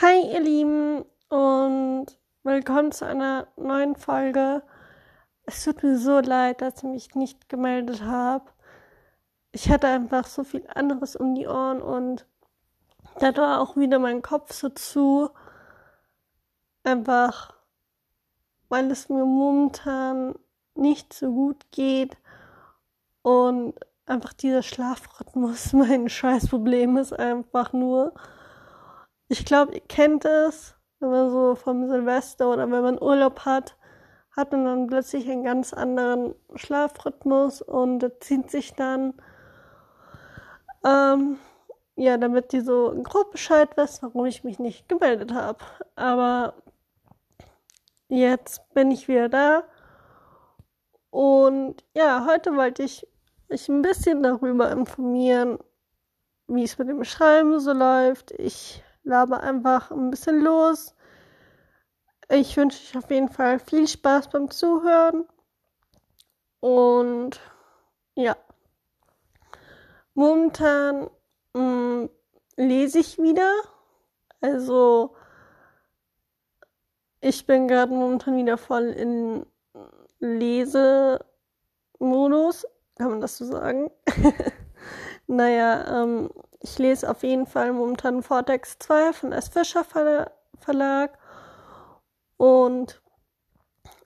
Hi ihr Lieben und willkommen zu einer neuen Folge. Es tut mir so leid, dass ich mich nicht gemeldet habe. Ich hatte einfach so viel anderes um die Ohren und da war auch wieder mein Kopf so zu. Einfach, weil es mir momentan nicht so gut geht und einfach dieser Schlafrhythmus mein Scheißproblem ist einfach nur. Ich glaube, ihr kennt es, wenn man so vom Silvester oder wenn man Urlaub hat, hat man dann plötzlich einen ganz anderen Schlafrhythmus und zieht sich dann, ähm, ja, damit die so grob Bescheid wissen, warum ich mich nicht gemeldet habe. Aber jetzt bin ich wieder da. Und ja, heute wollte ich mich ein bisschen darüber informieren, wie es mit dem Schreiben so läuft. Ich laber einfach ein bisschen los. Ich wünsche euch auf jeden Fall viel Spaß beim Zuhören. Und ja, momentan mh, mm, lese ich wieder. Also ich bin gerade momentan wieder voll in Lesemodus. Kann man das so sagen? naja, ähm, ich lese auf jeden Fall momentan Vortex 2 von S. Fischer Verlag. Und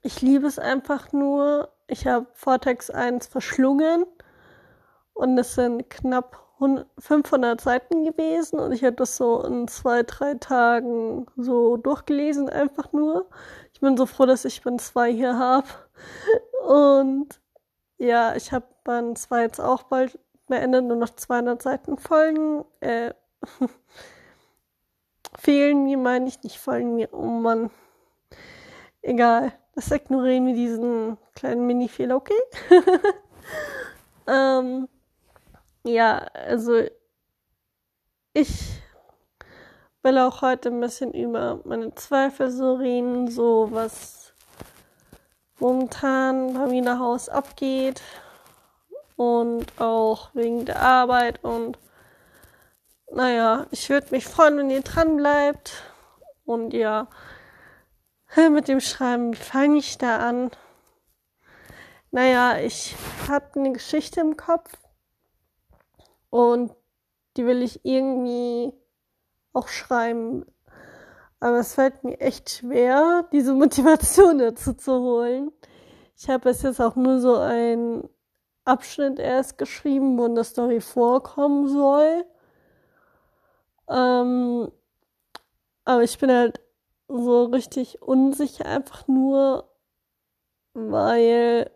ich liebe es einfach nur. Ich habe Vortex 1 verschlungen. Und es sind knapp 500 Seiten gewesen. Und ich habe das so in zwei, drei Tagen so durchgelesen, einfach nur. Ich bin so froh, dass ich Band 2 hier habe. Und ja, ich habe Band 2 jetzt auch bald beendet, nur noch 200 Seiten folgen. Äh, fehlen mir, meine ich nicht, folgen mir. Oh Mann. Egal. Das ignorieren wir diesen kleinen Mini-Fehler, okay? ähm, ja, also ich will auch heute ein bisschen über meine Zweifel so reden, so was momentan bei mir nach Haus abgeht, und auch wegen der Arbeit und naja, ich würde mich freuen, wenn ihr dran bleibt. Und ja, mit dem Schreiben, wie fange ich da an? Naja, ich habe eine Geschichte im Kopf und die will ich irgendwie auch schreiben. Aber es fällt mir echt schwer, diese Motivation dazu zu holen. Ich habe es jetzt auch nur so ein Abschnitt erst geschrieben, wo eine Story vorkommen soll. Ähm, aber ich bin halt so richtig unsicher, einfach nur, weil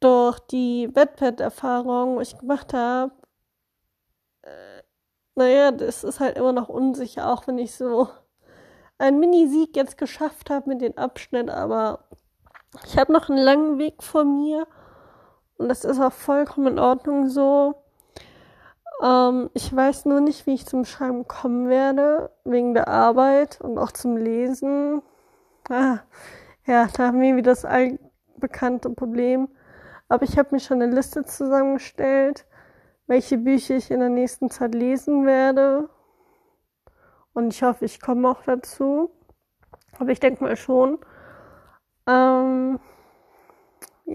durch die Wettpad-Erfahrung, die ich gemacht habe, äh, naja, das ist halt immer noch unsicher, auch wenn ich so einen Mini-Sieg jetzt geschafft habe mit dem Abschnitt, aber ich habe noch einen langen Weg vor mir und das ist auch vollkommen in Ordnung so. Ähm, ich weiß nur nicht, wie ich zum Schreiben kommen werde, wegen der Arbeit und auch zum Lesen. Ah, ja, da haben wir wieder das allbekannte Problem. Aber ich habe mir schon eine Liste zusammengestellt, welche Bücher ich in der nächsten Zeit lesen werde. Und ich hoffe, ich komme auch dazu. Aber ich denke mal schon. Ähm,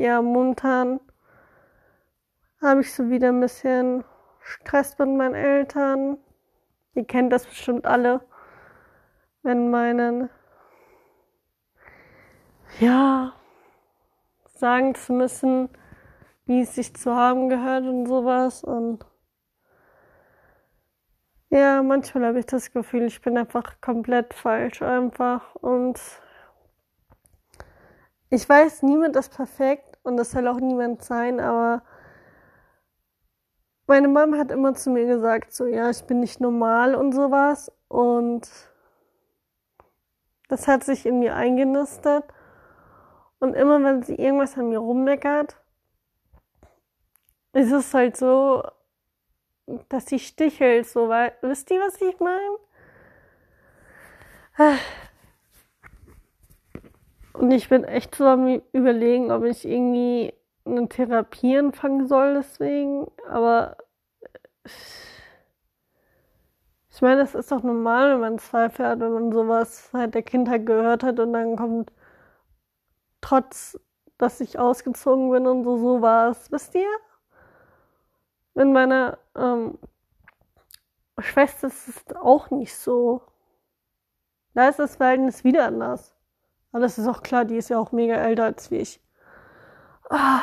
ja, momentan habe ich so wieder ein bisschen Stress mit meinen Eltern. Ihr kennt das bestimmt alle, wenn meinen, ja, sagen zu müssen, wie es sich zu haben gehört und sowas. Und ja, manchmal habe ich das Gefühl, ich bin einfach komplett falsch einfach und ich weiß, niemand ist perfekt und das soll auch niemand sein, aber meine Mom hat immer zu mir gesagt, so ja, ich bin nicht normal und sowas und das hat sich in mir eingenistet und immer wenn sie irgendwas an mir rummeckert, ist es halt so, dass sie stichelt, so, weil, wisst ihr, was ich meine? Und ich bin echt am überlegen, ob ich irgendwie eine Therapie anfangen soll deswegen. Aber ich Ich meine, es ist doch normal, wenn man Zweifel hat, wenn man sowas seit der Kindheit gehört hat und dann kommt, trotz, dass ich ausgezogen bin und so, so war es. Wisst ihr? Mit meiner ähm, Schwester ist es auch nicht so. Da ist das Verhältnis wieder anders. Aber das ist auch klar, die ist ja auch mega älter als wie ich. Ah.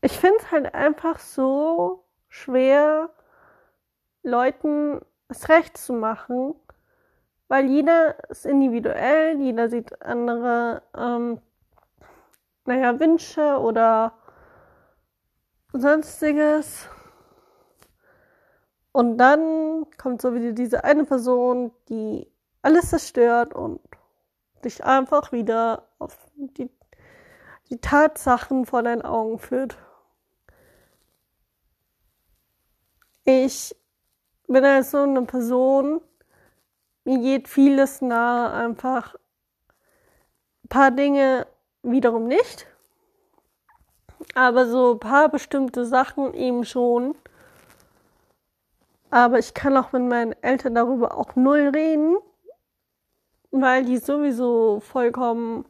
Ich finde es halt einfach so schwer, Leuten es recht zu machen, weil jeder ist individuell, jeder sieht andere, ähm, naja, Wünsche oder sonstiges. Und dann kommt so wieder diese eine Person, die alles zerstört und dich einfach wieder auf die, die Tatsachen vor deinen Augen führt. Ich bin halt so eine Person, mir geht vieles nahe, einfach ein paar Dinge wiederum nicht. Aber so ein paar bestimmte Sachen eben schon. Aber ich kann auch mit meinen Eltern darüber auch null reden, weil die sowieso vollkommen,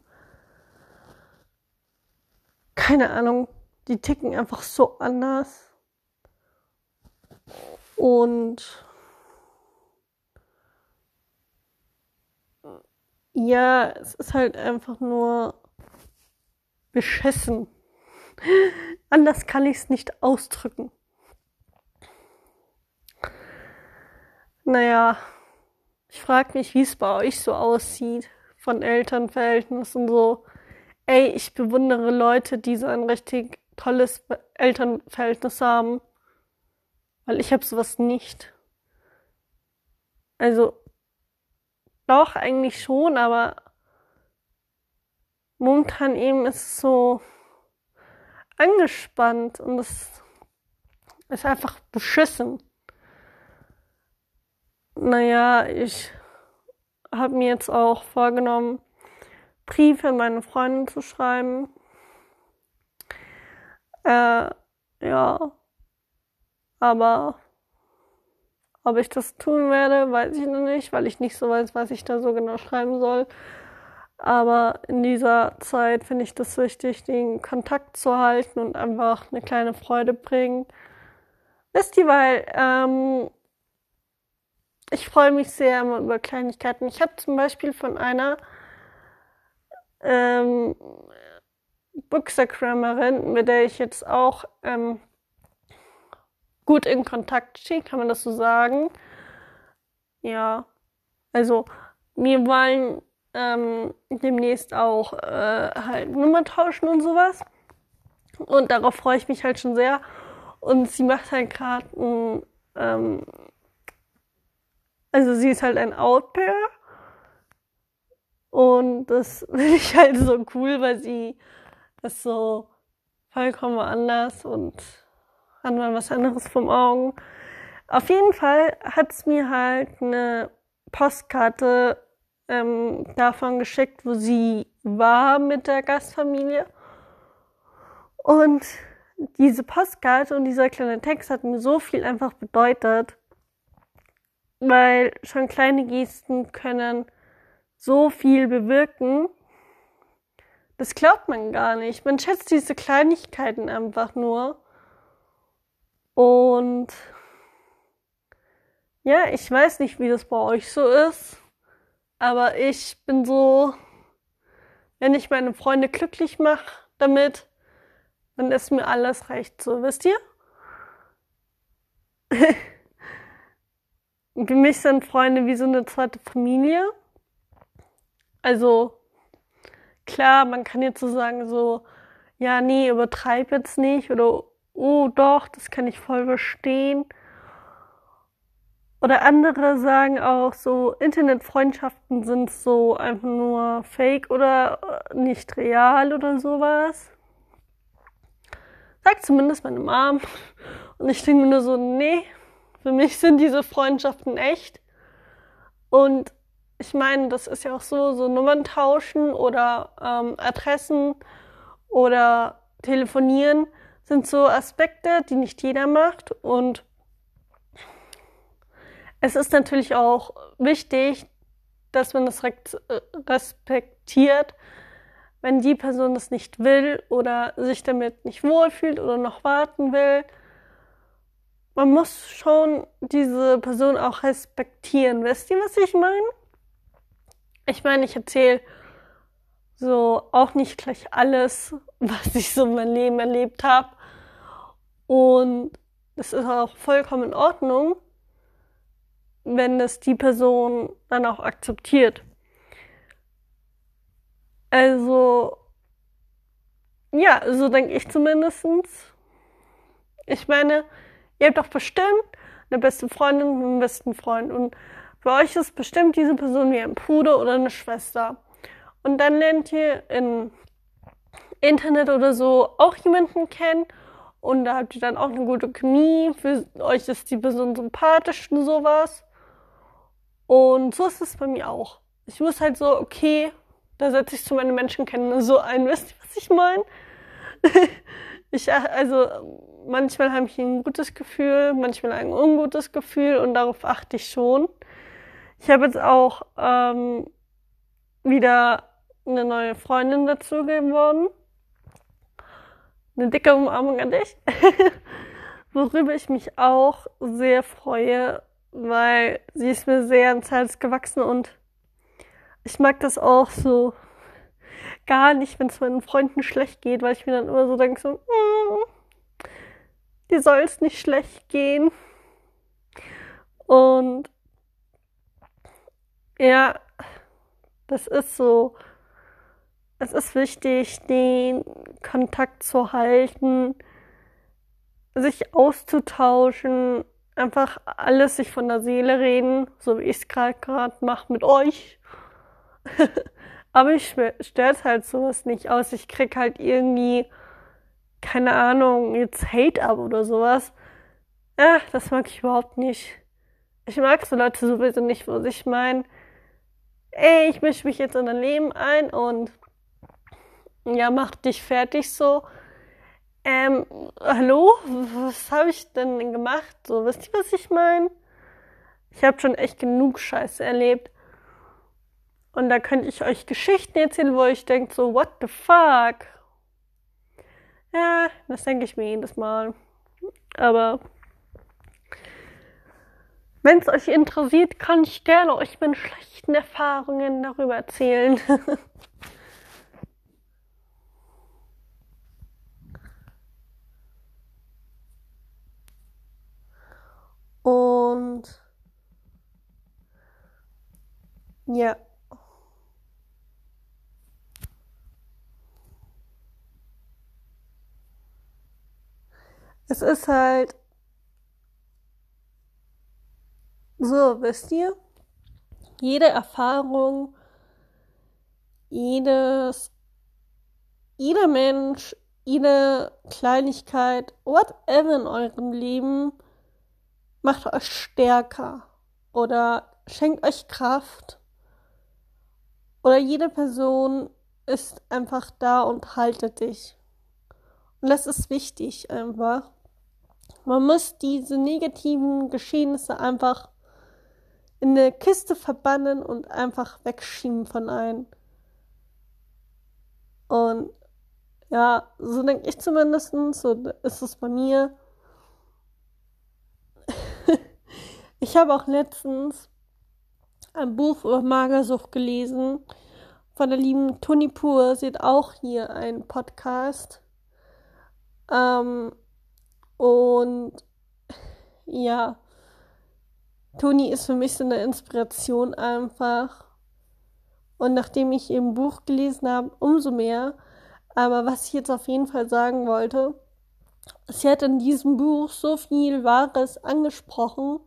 keine Ahnung, die ticken einfach so anders. Und ja, es ist halt einfach nur beschissen. Anders kann ich es nicht ausdrücken. Naja, ich frage mich, wie es bei euch so aussieht von Elternverhältnissen so. Ey, ich bewundere Leute, die so ein richtig tolles Elternverhältnis haben. Weil ich habe sowas nicht. Also, doch, eigentlich schon, aber momentan eben ist es so angespannt und es ist einfach beschissen. Naja, ich habe mir jetzt auch vorgenommen, Briefe an meine Freundin zu schreiben. Äh, ja, aber ob ich das tun werde, weiß ich noch nicht, weil ich nicht so weiß, was ich da so genau schreiben soll. Aber in dieser Zeit finde ich das wichtig, den Kontakt zu halten und einfach eine kleine Freude bringen. Wisst ihr, weil ähm, ich freue mich sehr immer über Kleinigkeiten. Ich habe zum Beispiel von einer ähm, Bookstagrammerin, mit der ich jetzt auch ähm, gut in Kontakt stehe, kann man das so sagen? Ja, also wir wollen ähm, demnächst auch äh, halt Nummer tauschen und sowas. Und darauf freue ich mich halt schon sehr. Und sie macht halt gerade ein, ähm, also sie ist halt ein Outpair. Und das finde ich halt so cool, weil sie ist so vollkommen anders und hat mal was anderes vom Augen. Auf jeden Fall hat es mir halt eine Postkarte ähm, davon geschickt, wo sie war mit der Gastfamilie. Und diese Postkarte und dieser kleine Text hat mir so viel einfach bedeutet, weil schon kleine Gesten können so viel bewirken. Das glaubt man gar nicht. Man schätzt diese Kleinigkeiten einfach nur. Und ja, ich weiß nicht, wie das bei euch so ist, aber ich bin so, wenn ich meine Freunde glücklich mache damit, dann ist mir alles recht so, wisst ihr? Für mich sind Freunde wie so eine zweite Familie. Also klar, man kann jetzt so sagen, so, ja, nee, übertreib jetzt nicht oder oh doch, das kann ich voll verstehen. Oder andere sagen auch so, Internetfreundschaften sind so einfach nur fake oder nicht real oder sowas. Sagt zumindest meine Mom. Und ich denke mir nur so, nee, für mich sind diese Freundschaften echt. Und ich meine, das ist ja auch so, so Nummern tauschen oder ähm, Adressen oder telefonieren sind so Aspekte, die nicht jeder macht. Und es ist natürlich auch wichtig, dass man das respektiert, wenn die Person das nicht will oder sich damit nicht wohlfühlt oder noch warten will. Man muss schon diese Person auch respektieren. Wisst ihr, was ich meine? Ich meine, ich erzähle so auch nicht gleich alles, was ich so in meinem Leben erlebt habe. Und es ist auch vollkommen in Ordnung, wenn es die Person dann auch akzeptiert. Also, ja, so denke ich zumindestens. Ich meine, ihr habt doch bestimmt eine beste Freundin und einen besten Freund. Und für euch ist bestimmt diese Person wie ein Bruder oder eine Schwester. Und dann lernt ihr im Internet oder so auch jemanden kennen. Und da habt ihr dann auch eine gute Chemie. Für euch ist die Person sympathisch und sowas. Und so ist es bei mir auch. Ich muss halt so, okay, da setze ich zu meinen Menschenkenntnis so ein. Wisst ihr, was ich meine? ich, also, manchmal habe ich ein gutes Gefühl, manchmal ein ungutes Gefühl und darauf achte ich schon. Ich habe jetzt auch ähm, wieder eine neue Freundin dazu geworden. Eine dicke Umarmung an dich. Worüber ich mich auch sehr freue, weil sie ist mir sehr ins Herz gewachsen und ich mag das auch so gar nicht, wenn es meinen Freunden schlecht geht, weil ich mir dann immer so denke, so, mm, die soll es nicht schlecht gehen. Und ja, das ist so, es ist wichtig, den Kontakt zu halten, sich auszutauschen, einfach alles sich von der Seele reden, so wie ich es gerade mache mit euch. Aber ich stört halt sowas nicht aus. Ich krieg halt irgendwie, keine Ahnung, jetzt Hate ab oder sowas. Ja, das mag ich überhaupt nicht. Ich mag so Leute sowieso nicht, wo sich meinen, ey, ich mische mich jetzt in dein Leben ein und ja, mach dich fertig so. Ähm, hallo? Was habe ich denn gemacht? So, wisst ihr, was ich meine? Ich habe schon echt genug Scheiße erlebt. Und da könnte ich euch Geschichten erzählen, wo ich denke so, what the fuck? Ja, das denke ich mir jedes Mal. Aber wenn es euch interessiert, kann ich gerne euch meine schlechten Erfahrungen darüber erzählen. Und ja. Es ist halt so, wisst ihr, jede Erfahrung, jedes, jeder Mensch, jede Kleinigkeit, whatever in eurem Leben, macht euch stärker oder schenkt euch Kraft. Oder jede Person ist einfach da und haltet dich. Und das ist wichtig einfach. Man muss diese negativen Geschehnisse einfach in eine Kiste verbannen und einfach wegschieben von einem. Und ja, so denke ich zumindest, so ist es bei mir. ich habe auch letztens ein Buch über Magersucht gelesen von der lieben Toni Pur. Sie hat auch hier einen Podcast. Ähm, und ja, Toni ist für mich so eine Inspiration einfach. Und nachdem ich ihr Buch gelesen habe, umso mehr. Aber was ich jetzt auf jeden Fall sagen wollte, sie hat in diesem Buch so viel Wahres angesprochen,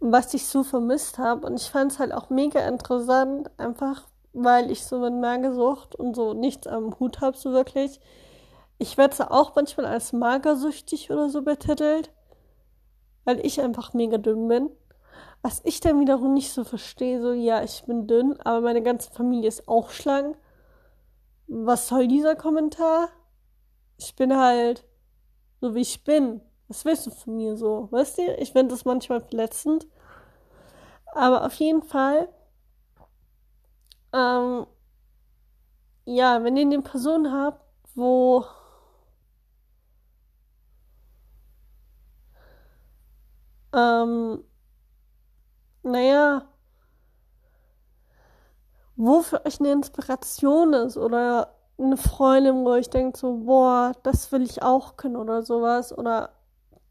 was ich so vermisst habe. Und ich fand es halt auch mega interessant, einfach weil ich so mit Magersucht und so nichts am Hut habe, so wirklich. Ich werde auch manchmal als magersüchtig oder so betitelt, weil ich einfach mega dünn bin. Was ich dann wiederum nicht so verstehe, so, ja, ich bin dünn, aber meine ganze Familie ist auch schlank. Was soll dieser Kommentar? ich bin halt so, wie ich bin. Was willst du von mir so? Weißt du? Ich finde das manchmal verletzend. Aber auf jeden Fall, ähm, ja, wenn ihr eine Person habt, wo ähm, naja, wo für euch eine Inspiration ist oder eine Freundin, wo ich denke so, boah, das will ich auch können oder sowas oder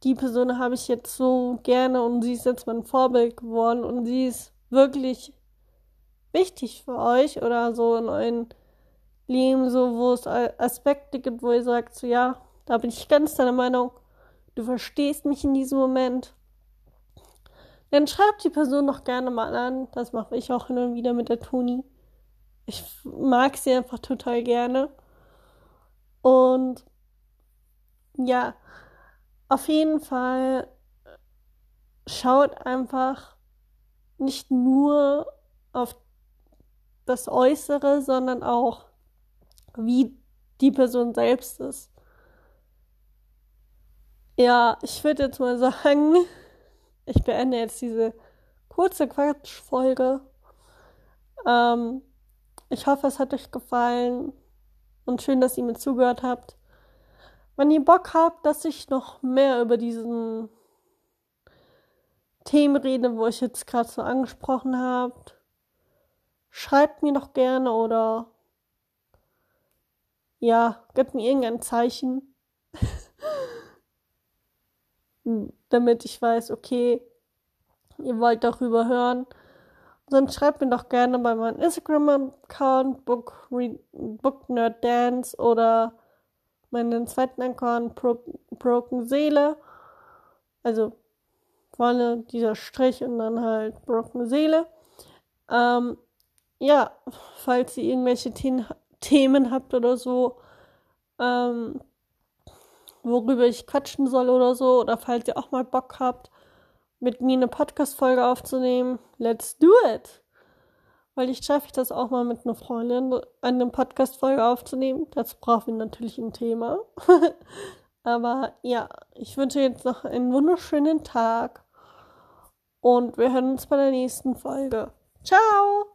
die Person habe ich jetzt so gerne und sie ist jetzt mein Vorbild geworden und sie ist wirklich wichtig für euch oder so in euren Leben, so wo es Aspekte gibt, wo ihr sagt, so ja, da bin ich ganz deiner Meinung, du verstehst mich in diesem Moment. Dann schreibt die Person noch gerne mal an. Das mache ich auch hin und wieder mit der Toni. Ich mag sie einfach total gerne. Und ja, auf jeden Fall schaut einfach nicht nur auf das Äußere, sondern auch, wie die Person selbst ist. Ja, ich würde jetzt mal sagen, ich beende jetzt diese kurze Quatschfolge. Ähm, ich hoffe, es hat euch gefallen und schön, dass ihr mir zugehört habt. Wenn ihr Bock habt, dass ich noch mehr über diesen Themen rede, wo ich jetzt gerade so angesprochen habt, schreibt mir doch gerne oder ja, gebt mir irgendein Zeichen. damit ich weiß, okay, ihr wollt darüber hören. Dann schreibt mir doch gerne bei meinem Instagram-Account Book, Book Nerd Dance oder meinen zweiten Account Bro Broken Seele. Also vorne dieser Strich und dann halt Broken Seele. Ähm, ja, falls ihr irgendwelche The Themen habt oder so, ähm, worüber ich quatschen soll oder so, oder falls ihr auch mal Bock habt, mit mir eine Podcast-Folge aufzunehmen, let's do it! Weil ich schaffe das auch mal mit einer Freundin, eine Podcast-Folge aufzunehmen. Dazu brauchen wir natürlich ein Thema. Aber ja, ich wünsche jetzt noch einen wunderschönen Tag und wir hören uns bei der nächsten Folge. Ciao!